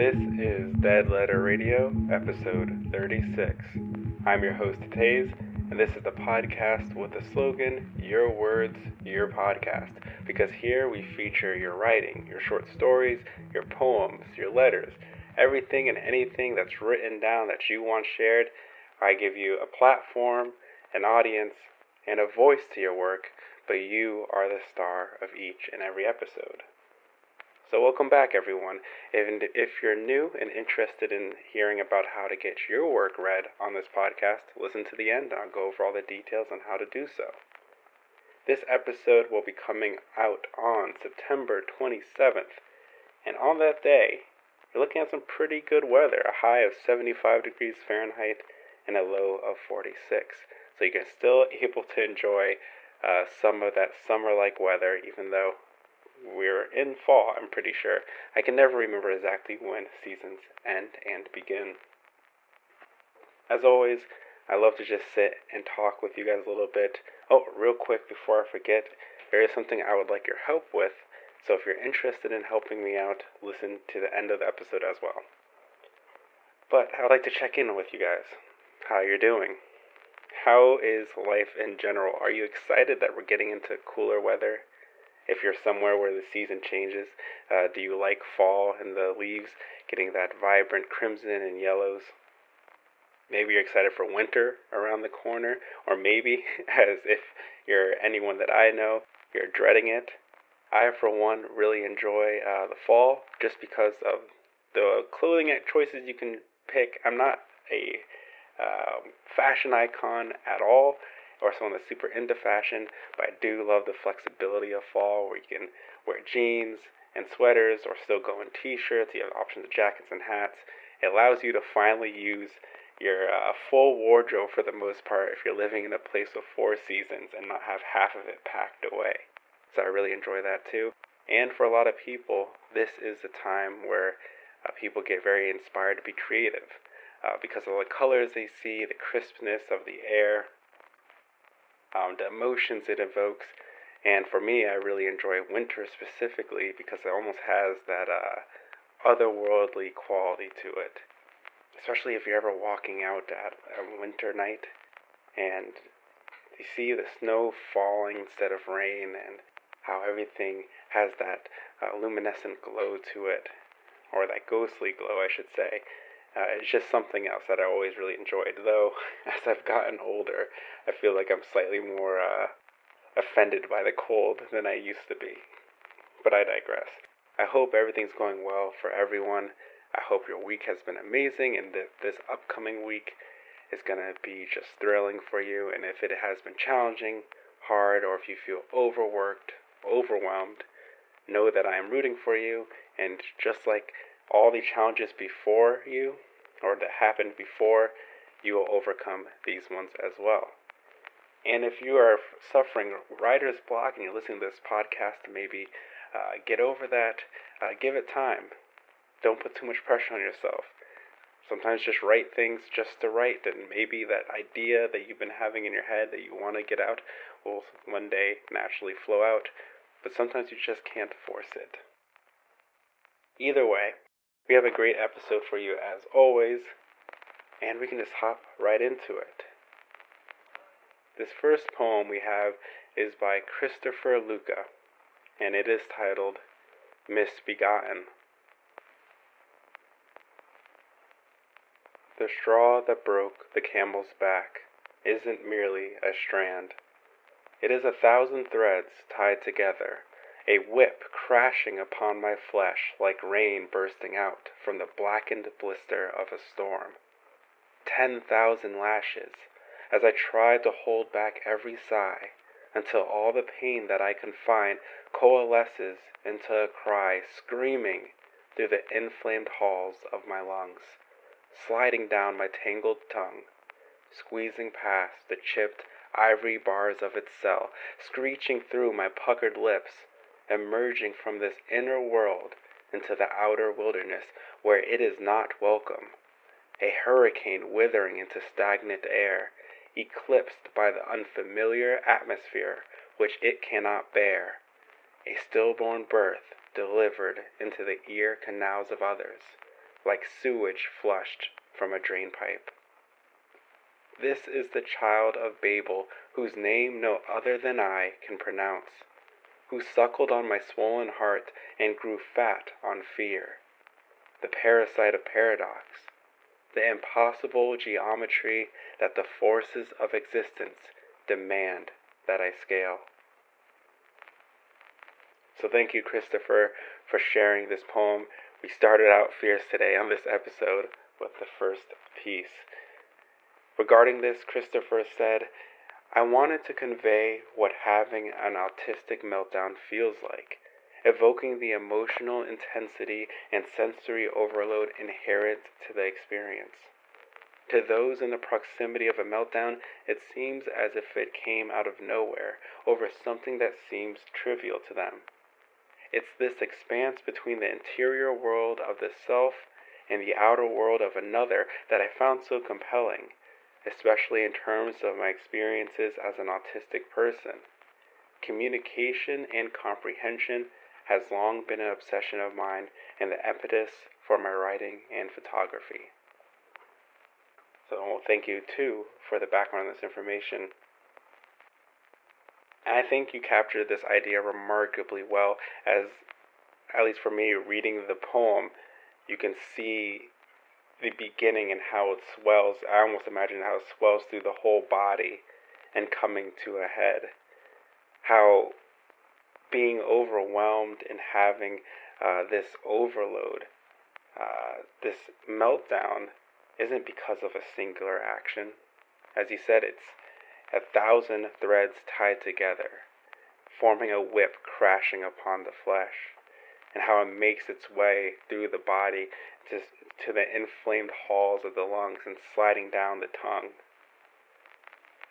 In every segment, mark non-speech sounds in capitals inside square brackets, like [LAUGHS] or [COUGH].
This is Dead Letter Radio, episode 36. I'm your host, Taze, and this is the podcast with the slogan, Your Words, Your Podcast. Because here we feature your writing, your short stories, your poems, your letters, everything and anything that's written down that you want shared. I give you a platform, an audience, and a voice to your work, but you are the star of each and every episode. So, welcome back, everyone. And if you're new and interested in hearing about how to get your work read on this podcast, listen to the end. I'll go over all the details on how to do so. This episode will be coming out on September 27th. And on that day, you're looking at some pretty good weather a high of 75 degrees Fahrenheit and a low of 46. So, you can still able to enjoy uh, some of that summer like weather, even though we're in fall, I'm pretty sure. I can never remember exactly when seasons end and begin. As always, I love to just sit and talk with you guys a little bit. Oh, real quick before I forget, there is something I would like your help with. So if you're interested in helping me out, listen to the end of the episode as well. But I would like to check in with you guys. How you're doing? How is life in general? Are you excited that we're getting into cooler weather? If you're somewhere where the season changes, uh, do you like fall and the leaves getting that vibrant crimson and yellows? Maybe you're excited for winter around the corner, or maybe, [LAUGHS] as if you're anyone that I know, you're dreading it. I, for one, really enjoy uh, the fall just because of the clothing choices you can pick. I'm not a um, fashion icon at all, or someone that's super into fashion, but I do love the flexibility of fall where you can wear jeans and sweaters or still go in t-shirts. You have options of jackets and hats. It allows you to finally use your uh, full wardrobe for the most part if you're living in a place with four seasons and not have half of it packed away. So I really enjoy that too. And for a lot of people, this is the time where uh, people get very inspired to be creative uh, because of the colors they see, the crispness of the air, um, the emotions it evokes. And for me, I really enjoy winter specifically because it almost has that uh, otherworldly quality to it. Especially if you're ever walking out at a winter night and you see the snow falling instead of rain and how everything has that uh, luminescent glow to it, or that ghostly glow, I should say. Uh, it's just something else that I always really enjoyed. Though, [LAUGHS] as I've gotten older, I feel like I'm slightly more uh, offended by the cold than I used to be. But I digress. I hope everything's going well for everyone. I hope your week has been amazing and that this upcoming week is going to be just thrilling for you. And if it has been challenging, hard, or if you feel overworked, overwhelmed, know that I am rooting for you. And just like all the challenges before you or that happened before, you will overcome these ones as well. And if you are suffering writer's block and you're listening to this podcast, maybe uh, get over that. Uh, give it time. Don't put too much pressure on yourself. Sometimes just write things just to write, and maybe that idea that you've been having in your head that you want to get out will one day naturally flow out. But sometimes you just can't force it. Either way, we have a great episode for you as always, and we can just hop right into it. This first poem we have is by Christopher Luca, and it is titled Misbegotten. The straw that broke the camel's back isn't merely a strand. It is a thousand threads tied together a whip crashing upon my flesh like rain bursting out from the blackened blister of a storm. Ten thousand lashes as I tried to hold back every sigh until all the pain that I can find coalesces into a cry screaming through the inflamed halls of my lungs, sliding down my tangled tongue, squeezing past the chipped ivory bars of its cell, screeching through my puckered lips emerging from this inner world into the outer wilderness where it is not welcome. A hurricane withering into stagnant air, eclipsed by the unfamiliar atmosphere which it cannot bear. A stillborn birth delivered into the ear canals of others, like sewage flushed from a drain pipe. This is the child of Babel, whose name no other than I can pronounce, who suckled on my swollen heart and grew fat on fear, the parasite of paradox, the impossible geometry that the forces of existence demand that I scale. So thank you, Christopher, for sharing this poem. We started out fierce today on this episode with the first piece. Regarding this, Christopher said, I wanted to convey what having an autistic meltdown feels like, evoking the emotional intensity and sensory overload inherent to the experience. To those in the proximity of a meltdown, it seems as if it came out of nowhere over something that seems trivial to them. It's this expanse between the interior world of the self and the outer world of another that I found so compelling, especially in terms of my experiences as an autistic person. Communication and comprehension has long been an obsession of mine and the impetus for my writing and photography. So, thank you too for the background on this information. And I think you captured this idea remarkably well, as, at least for me, reading the poem, you can see the beginning and how it swells. I almost imagine how it swells through the whole body and coming to a head. How being overwhelmed and having uh, this overload, uh, this meltdown, isn't because of a singular action. As you said, it's a thousand threads tied together, forming a whip crashing upon the flesh, and how it makes its way through the body to, to the inflamed halls of the lungs and sliding down the tongue.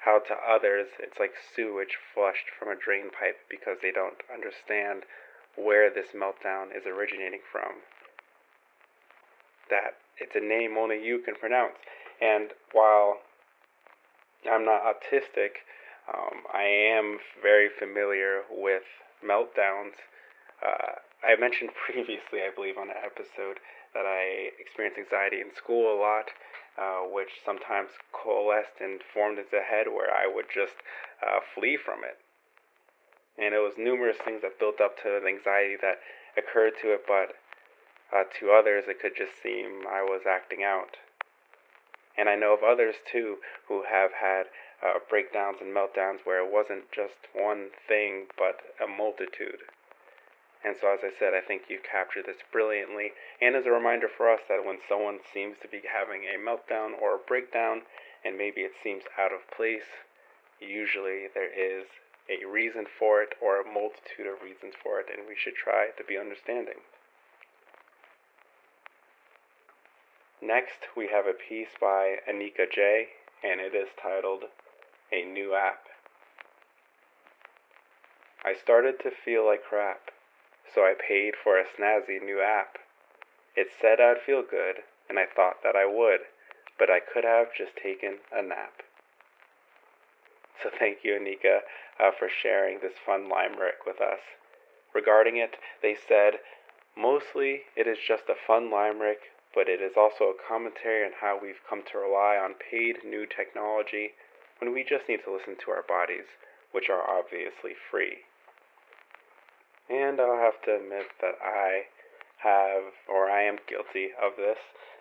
How to others it's like sewage flushed from a drain pipe because they don't understand where this meltdown is originating from. That it's a name only you can pronounce. And while I'm not autistic. Um, I am very familiar with meltdowns. Uh, I mentioned [LAUGHS] previously, I believe, on an episode that I experienced anxiety in school a lot, uh, which sometimes coalesced and formed into a head where I would just uh, flee from it. And it was numerous things that built up to the anxiety that occurred to it, but uh, to others it could just seem I was acting out. And I know of others too who have had uh, breakdowns and meltdowns where it wasn't just one thing, but a multitude. And so, as I said, I think you captured this brilliantly, and as a reminder for us that when someone seems to be having a meltdown or a breakdown, and maybe it seems out of place, usually there is a reason for it or a multitude of reasons for it, and we should try to be understanding. Next, we have a piece by Anika J, and it is titled A New App. I started to feel like crap, so I paid for a snazzy new app. It said I'd feel good, and I thought that I would, but I could have just taken a nap. So thank you, Anika, uh, for sharing this fun limerick with us. Regarding it, they said, mostly it is just a fun limerick but it is also a commentary on how we've come to rely on paid new technology when we just need to listen to our bodies, which are obviously free. And I'll have to admit that I have, or I am guilty of this.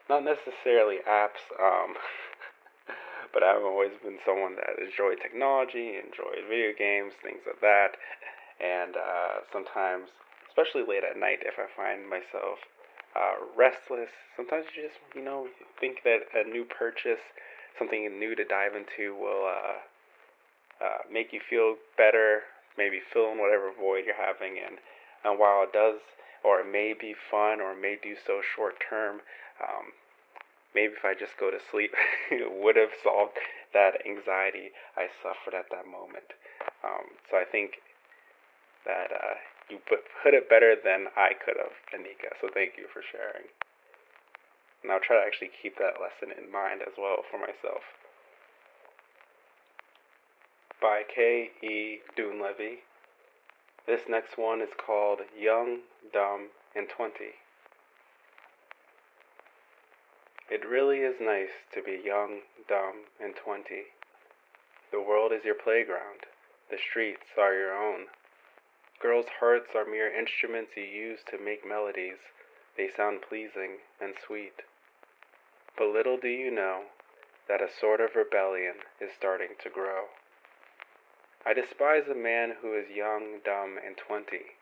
Not necessarily apps, um, [LAUGHS] but I've always been someone that enjoyed technology, enjoyed video games, things like that. And uh, sometimes, especially late at night, if I find myself uh, restless. Sometimes you just, you know, think that a new purchase, something new to dive into, will uh, uh, make you feel better, maybe fill in whatever void you're having. And, and while it does, or it may be fun, or may do so short term, um, maybe if I just go to sleep, [LAUGHS] it would have solved that anxiety I suffered at that moment. Um, so I think that uh, you put, put it better than I could have, Anika. So thank you for sharing. And I'll try to actually keep that lesson in mind as well for myself. By K. E. Dunleavy. This next one is called Young, Dumb, and Twenty. It really is nice to be young, dumb, and twenty. The world is your playground. The streets are your own. Girls' hearts are mere instruments you use to make melodies. They sound pleasing and sweet. But little do you know that a sort of rebellion is starting to grow. I despise a man who is young, dumb, and twenty.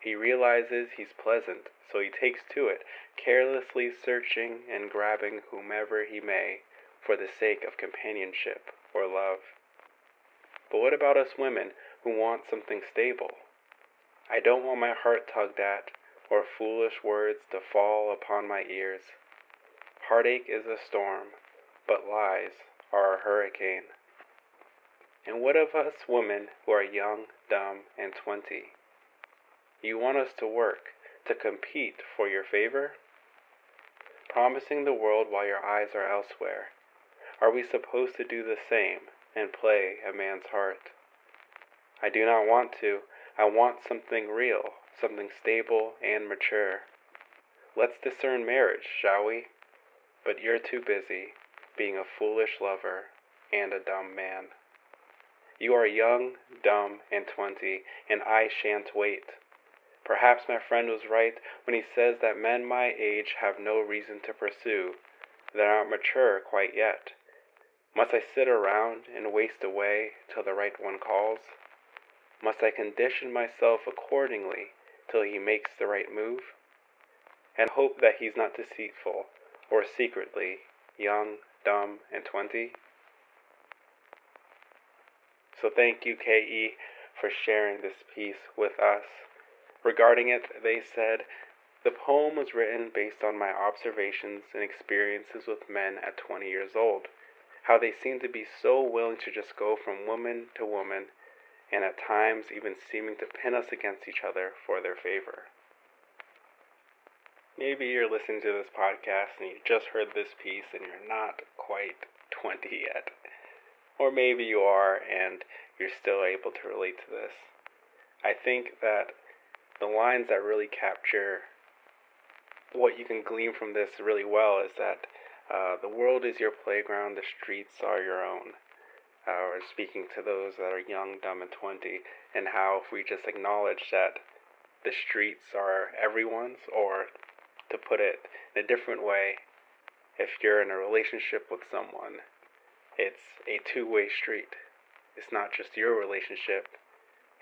He realizes he's pleasant, so he takes to it, carelessly searching and grabbing whomever he may for the sake of companionship or love. But what about us women who want something stable? I don't want my heart tugged at or foolish words to fall upon my ears. Heartache is a storm, but lies are a hurricane. And what of us women who are young, dumb, and twenty? You want us to work, to compete for your favor? Promising the world while your eyes are elsewhere. Are we supposed to do the same and play a man's heart? I do not want to. I want something real, something stable and mature. Let's discern marriage, shall we? But you're too busy being a foolish lover and a dumb man. You are young, dumb, and twenty, and I shan't wait. Perhaps my friend was right when he says that men my age have no reason to pursue. They aren't mature quite yet. Must I sit around and waste away till the right one calls? Must I condition myself accordingly till he makes the right move? And hope that he's not deceitful or secretly young, dumb, and twenty? So thank you, K.E., for sharing this piece with us. Regarding it, they said, the poem was written based on my observations and experiences with men at 20 years old, how they seemed to be so willing to just go from woman to woman, and at times even seeming to pin us against each other for their favor. Maybe you're listening to this podcast and you just heard this piece and you're not quite 20 yet. Or maybe you are and you're still able to relate to this. I think that the lines that really capture what you can glean from this really well is that uh, the world is your playground, the streets are your own. Uh, or speaking to those that are young, dumb, and 20, and how if we just acknowledge that the streets are everyone's, or to put it in a different way, if you're in a relationship with someone, it's a two way street. It's not just your relationship,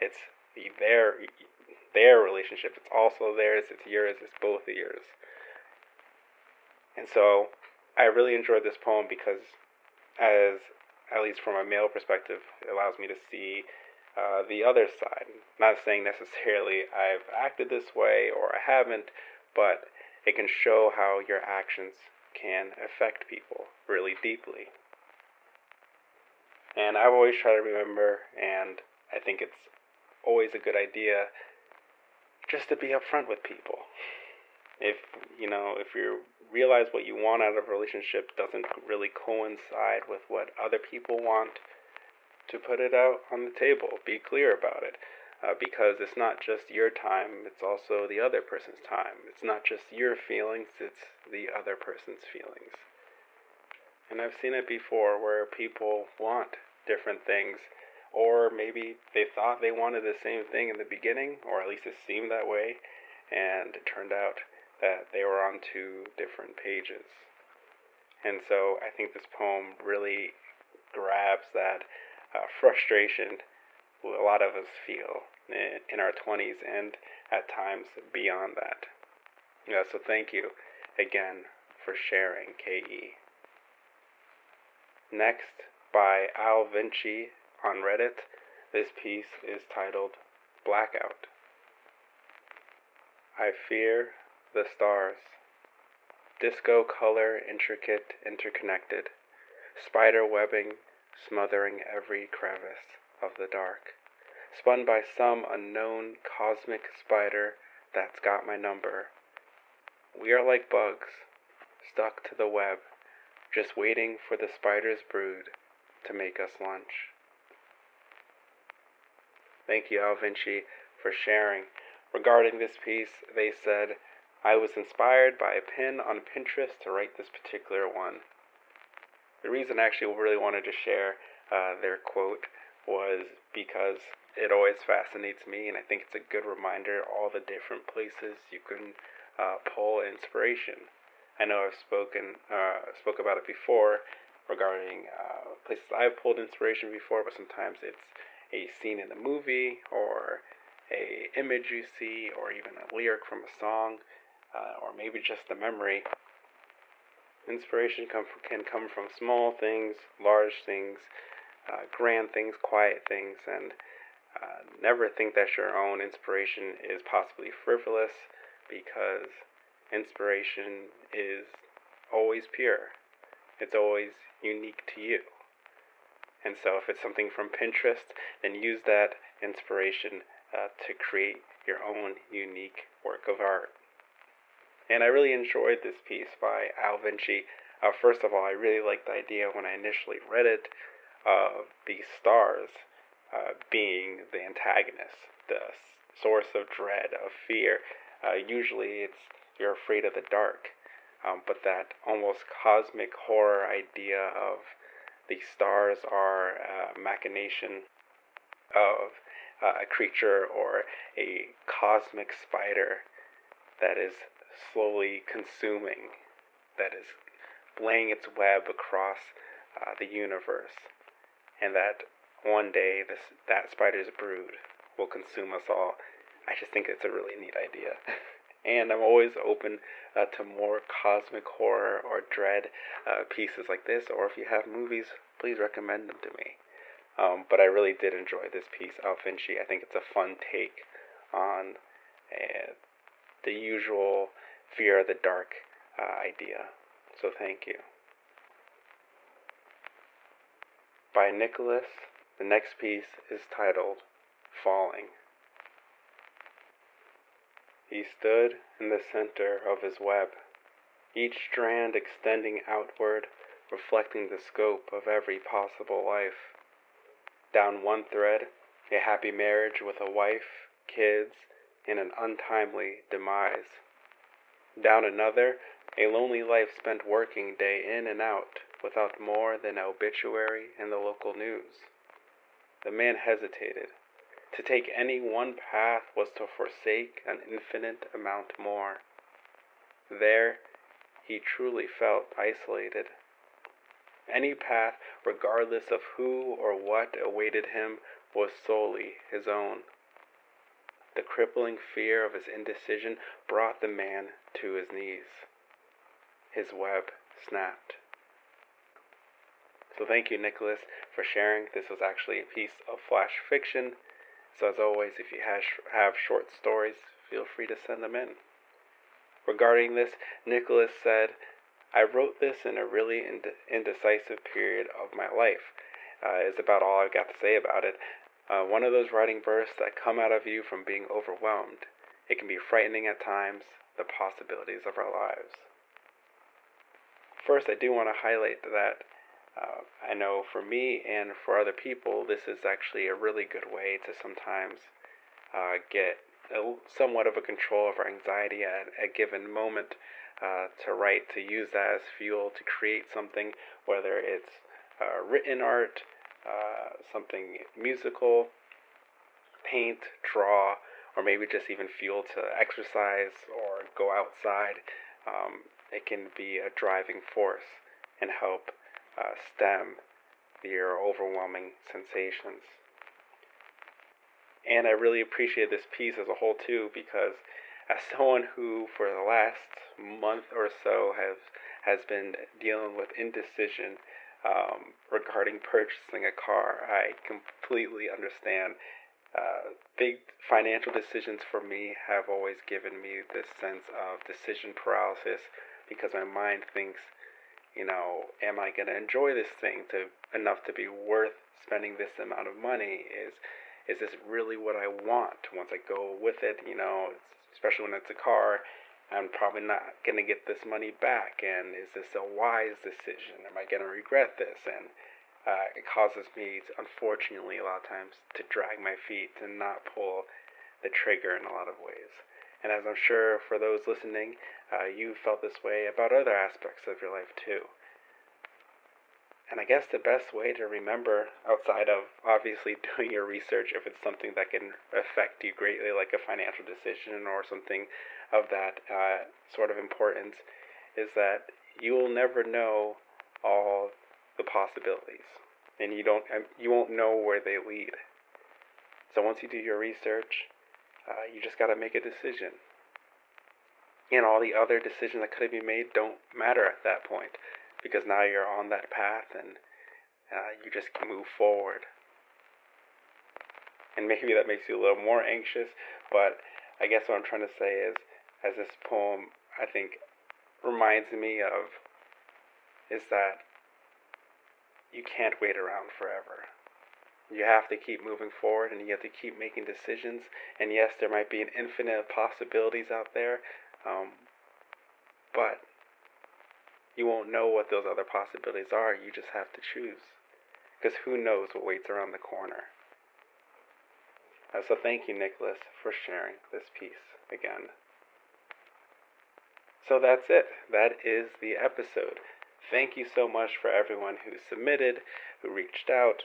it's their their relationship. It's also theirs, it's yours, it's both of yours. And so I really enjoyed this poem because, as at least from a male perspective, it allows me to see uh, the other side. Not saying necessarily I've acted this way or I haven't, but it can show how your actions can affect people really deeply. And I've always tried to remember, and I think it's always a good idea just to be upfront with people. If you know, if you realize what you want out of a relationship doesn't really coincide with what other people want, to put it out on the table. Be clear about it. Uh, because it's not just your time, it's also the other person's time. It's not just your feelings, it's the other person's feelings. And I've seen it before where people want different things or maybe they thought they wanted the same thing in the beginning, or at least it seemed that way, and it turned out that they were on two different pages. And so I think this poem really grabs that uh, frustration a lot of us feel in our 20s and at times beyond that. Yeah, so thank you again for sharing, KE. Next, by Al Vinci on Reddit. This piece is titled Blackout. I fear the stars. Disco color, intricate, interconnected. Spider webbing smothering every crevice of the dark. Spun by some unknown cosmic spider that's got my number. We are like bugs, stuck to the web, just waiting for the spider's brood to make us lunch. Thank you, Al Vinci, for sharing. Regarding this piece, they said, I was inspired by a pin on Pinterest to write this particular one. The reason I actually really wanted to share uh, their quote was because it always fascinates me, and I think it's a good reminder all the different places you can uh, pull inspiration. I know I've spoken uh, spoke about it before regarding uh, places I've pulled inspiration before, but sometimes it's a scene in the movie or a image you see or even a lyric from a song uh, or maybe just a memory. Inspiration come from, can come from small things, large things, uh, grand things, quiet things, and uh, never think that your own inspiration is possibly frivolous because inspiration is always pure. It's always unique to you. And so if it's something from Pinterest, then use that inspiration uh, to create your own unique work of art. And I really enjoyed this piece by Al Vinci. Uh, first of all, I really liked the idea when I initially read it of these stars uh, being the antagonists, the source of dread, of fear. Uh, usually it's you're afraid of the dark, um, but that almost cosmic horror idea of the stars are a machination of uh, a creature or a cosmic spider that is slowly consuming, that is laying its web across uh, the universe, and that one day this that spider's brood will consume us all. I just think it's a really neat idea. [LAUGHS] and I'm always open uh, to more cosmic horror or dread uh, pieces like this, or if you have movies, please recommend them to me. Um, but I really did enjoy this piece, Al Vinci. I think it's a fun take on uh, the usual fear of the dark uh, idea. So thank you. By Nicholas, the next piece is titled Falling. He stood in the center of his web, each strand extending outward, reflecting the scope of every possible life. Down one thread, a happy marriage with a wife, kids, and an untimely demise down another, a lonely life spent working day in and out without more than an obituary in the local news. The man hesitated. To take any one path was to forsake an infinite amount more. There, he truly felt isolated. Any path, regardless of who or what awaited him, was solely his own. The crippling fear of his indecision brought the man to his knees. His web snapped. So thank you, Nicholas, for sharing. This was actually a piece of flash fiction. So as always, if you have short stories, feel free to send them in. Regarding this, Nicholas said, I wrote this in a really ind- indecisive period of my life. Uh, is about all I've got to say about it. Uh, one of those writing bursts that come out of you from being overwhelmed. It can be frightening at times, the possibilities of our lives. First, I do want to highlight that uh, I know for me and for other people, this is actually a really good way to sometimes uh, get a, somewhat of a control of our anxiety at a given moment uh, to write, to use that as fuel to create something, whether it's uh, written art, uh, something musical, paint, draw, or maybe just even fuel to exercise or go outside. Um, it can be a driving force and help uh, stem your overwhelming sensations. And I really appreciate this piece as a whole too because as someone who for the last month or so has has been dealing with indecision um, regarding purchasing a car. I completely understand. Uh, big financial decisions for me have always given me this sense of decision paralysis because my mind thinks, you know, am I going to enjoy this thing to enough to be worth spending this amount of money? Is is this really what I want once I go with it? You know, especially when it's a car I'm probably not going to get this money back. And is this a wise decision? Am I going to regret this? And uh, it causes me, to, unfortunately, a lot of times to drag my feet and not pull the trigger in a lot of ways. And as I'm sure for those listening, uh, you felt this way about other aspects of your life too. And I guess the best way to remember, outside of obviously [LAUGHS] doing your research, if it's something that can affect you greatly, like a financial decision or something of that uh, sort of importance, is that you will never know all the possibilities, and you don't, you won't know where they lead. So once you do your research, uh, you just got to make a decision. And all the other decisions that could have been made don't matter at that point because now you're on that path and uh, you just move forward. And maybe that makes you a little more anxious, but I guess what I'm trying to say is, as this poem, I think, reminds me of, is that you can't wait around forever. You have to keep moving forward and you have to keep making decisions. And yes, there might be an infinite of possibilities out there, um, but you won't know what those other possibilities are. You just have to choose. Because who knows what waits around the corner. Uh, so thank you, Nicholas, for sharing this piece again. So that's it. That is the episode. Thank you so much for everyone who submitted, who reached out.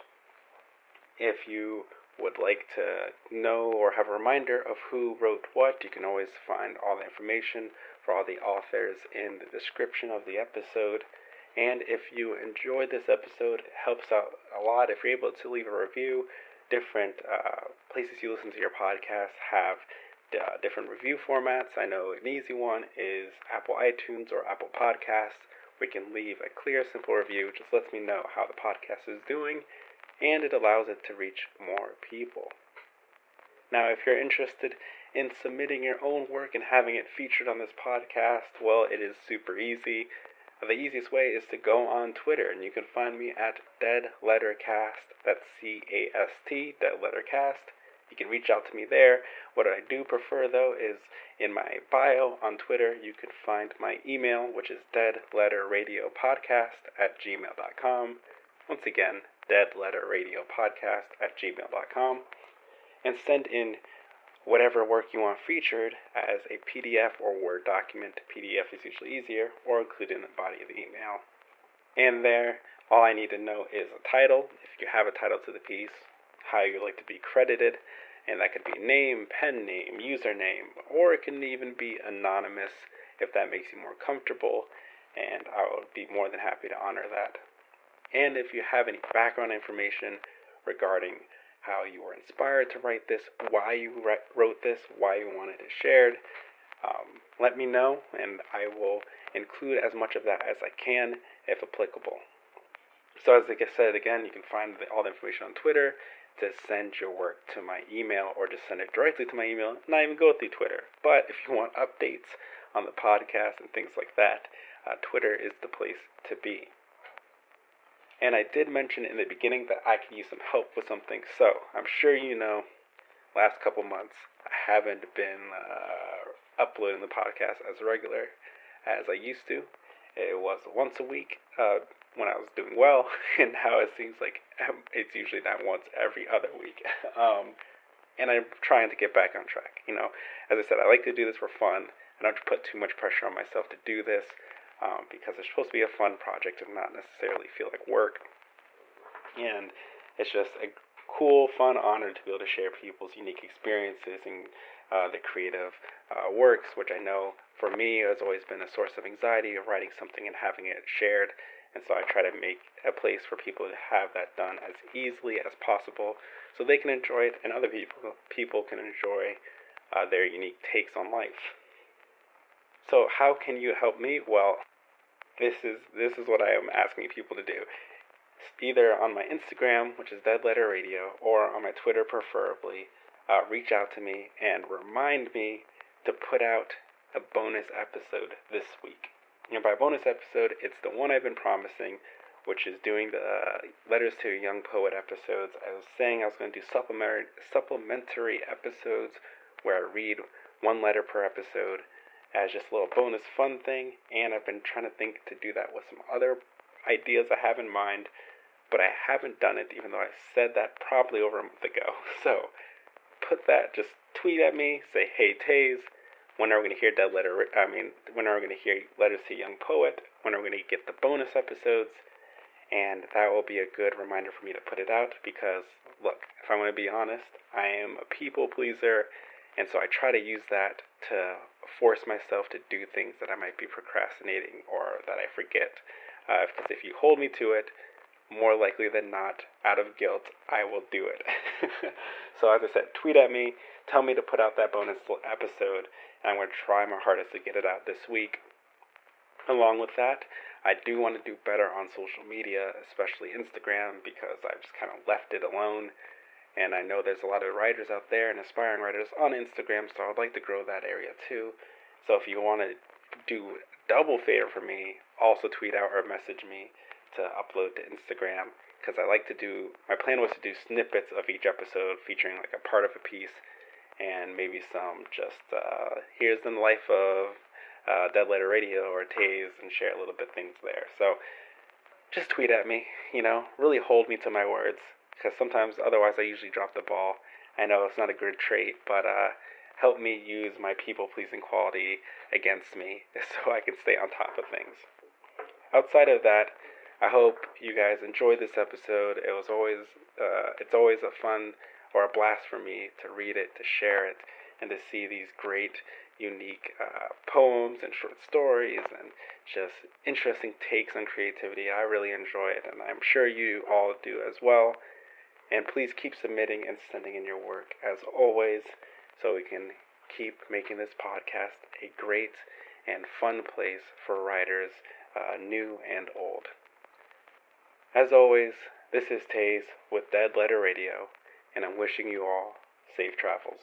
If you would like to know or have a reminder of who wrote what, you can always find all the information for all the authors in the description of the episode. And if you enjoyed this episode, it helps out a lot if you're able to leave a review. Different uh, places you listen to your podcast have uh, different review formats. I know an easy one is Apple iTunes or Apple Podcasts. We can leave a clear, simple review. Just lets me know how the podcast is doing, and it allows it to reach more people. Now, if you're interested in submitting your own work and having it featured on this podcast, well, it is super easy. The easiest way is to go on Twitter, and you can find me at Dead Letter Cast. That's C A S T, Dead Letter Cast. You can reach out to me there. What I do prefer, though, is in my bio on Twitter, you can find my email, which is deadletterradiopodcast at gmail.com. Once again, deadletterradiopodcast at gmail.com. And send in whatever work you want featured as a PDF or Word document. PDF is usually easier, or include in the body of the email. And there, all I need to know is a title, if you have a title to the piece, how you like to be credited, and that could be name, pen name, username, or it can even be anonymous if that makes you more comfortable, and I would be more than happy to honor that. And if you have any background information regarding how you were inspired to write this, why you wrote this, why you wanted it shared. Um, let me know, and I will include as much of that as I can, if applicable. So, as I said again, you can find the, all the information on Twitter to send your work to my email or just send it directly to my email, not even go through Twitter. But if you want updates on the podcast and things like that, uh, Twitter is the place to be. And I did mention in the beginning that I could use some help with something. So I'm sure you know, last couple months I haven't been uh, uploading the podcast as regular as I used to. It was once a week uh, when I was doing well, [LAUGHS] and now it seems like it's usually not once every other week. [LAUGHS] um, and I'm trying to get back on track. You know, as I said, I like to do this for fun. I don't put too much pressure on myself to do this um, because it's supposed to be a fun project and not necessarily feel like work. And it's just a cool, fun honor to be able to share people's unique experiences and uh, the creative uh, works, which I know for me has always been a source of anxiety of writing something and having it shared. And so I try to make a place for people to have that done as easily as possible so they can enjoy it and other people people can enjoy uh, their unique takes on life. So how can you help me? Well, this is this is what I am asking people to do. Either on my Instagram, which is Dead Letter Radio, or on my Twitter, preferably, uh, reach out to me and remind me to put out a bonus episode this week. And by bonus episode, it's the one I've been promising, which is doing the Letters to a Young Poet episodes. I was saying I was going to do supplementary supplementary episodes where I read one letter per episode as just a little bonus fun thing. And I've been trying to think to do that with some other ideas I have in mind, but I haven't done it, even though I said that probably over a month ago. [LAUGHS] So put that, just tweet at me, say, hey, Taze, when are we going to hear Dead Letter? I mean, when are we going to hear Letters to Young Poet? When are we going to get the bonus episodes? And that will be a good reminder for me to put it out because, look, if I'm going to be honest, I am a people pleaser, and so I try to use that to force myself to do things that I might be procrastinating or that I forget. Uh, because if you hold me to it, more likely than not, out of guilt, I will do it. [LAUGHS] so, as I said, tweet at me, tell me to put out that bonus episode, and I'm going to try my hardest to get it out this week. Along with that, I do want to do better on social media, especially Instagram, because I've just kind of left it alone. And I know there's a lot of writers out there and aspiring writers on Instagram, so I'd like to grow that area too. So if you want to do double favor for me, also tweet out or message me to upload to Instagram because I like to do. My plan was to do snippets of each episode featuring like a part of a piece and maybe some just uh, here's the life of uh, Dead Letter Radio or Taze and share a little bit things there. So just tweet at me, you know, really hold me to my words because sometimes otherwise I usually drop the ball. I know it's not a good trait, but uh, help me use my people pleasing quality against me [LAUGHS] so I can stay on top of things. Outside of that, I hope you guys enjoyed this episode. It was always, uh, it's always a fun or a blast for me to read it, to share it, and to see these great, unique uh, poems and short stories and just interesting takes on creativity. I really enjoy it, and I'm sure you all do as well. And please keep submitting and sending in your work as always so we can keep making this podcast a great and fun place for writers, uh, new and old. As always, this is Taze with Dead Letter Radio, and I'm wishing you all safe travels.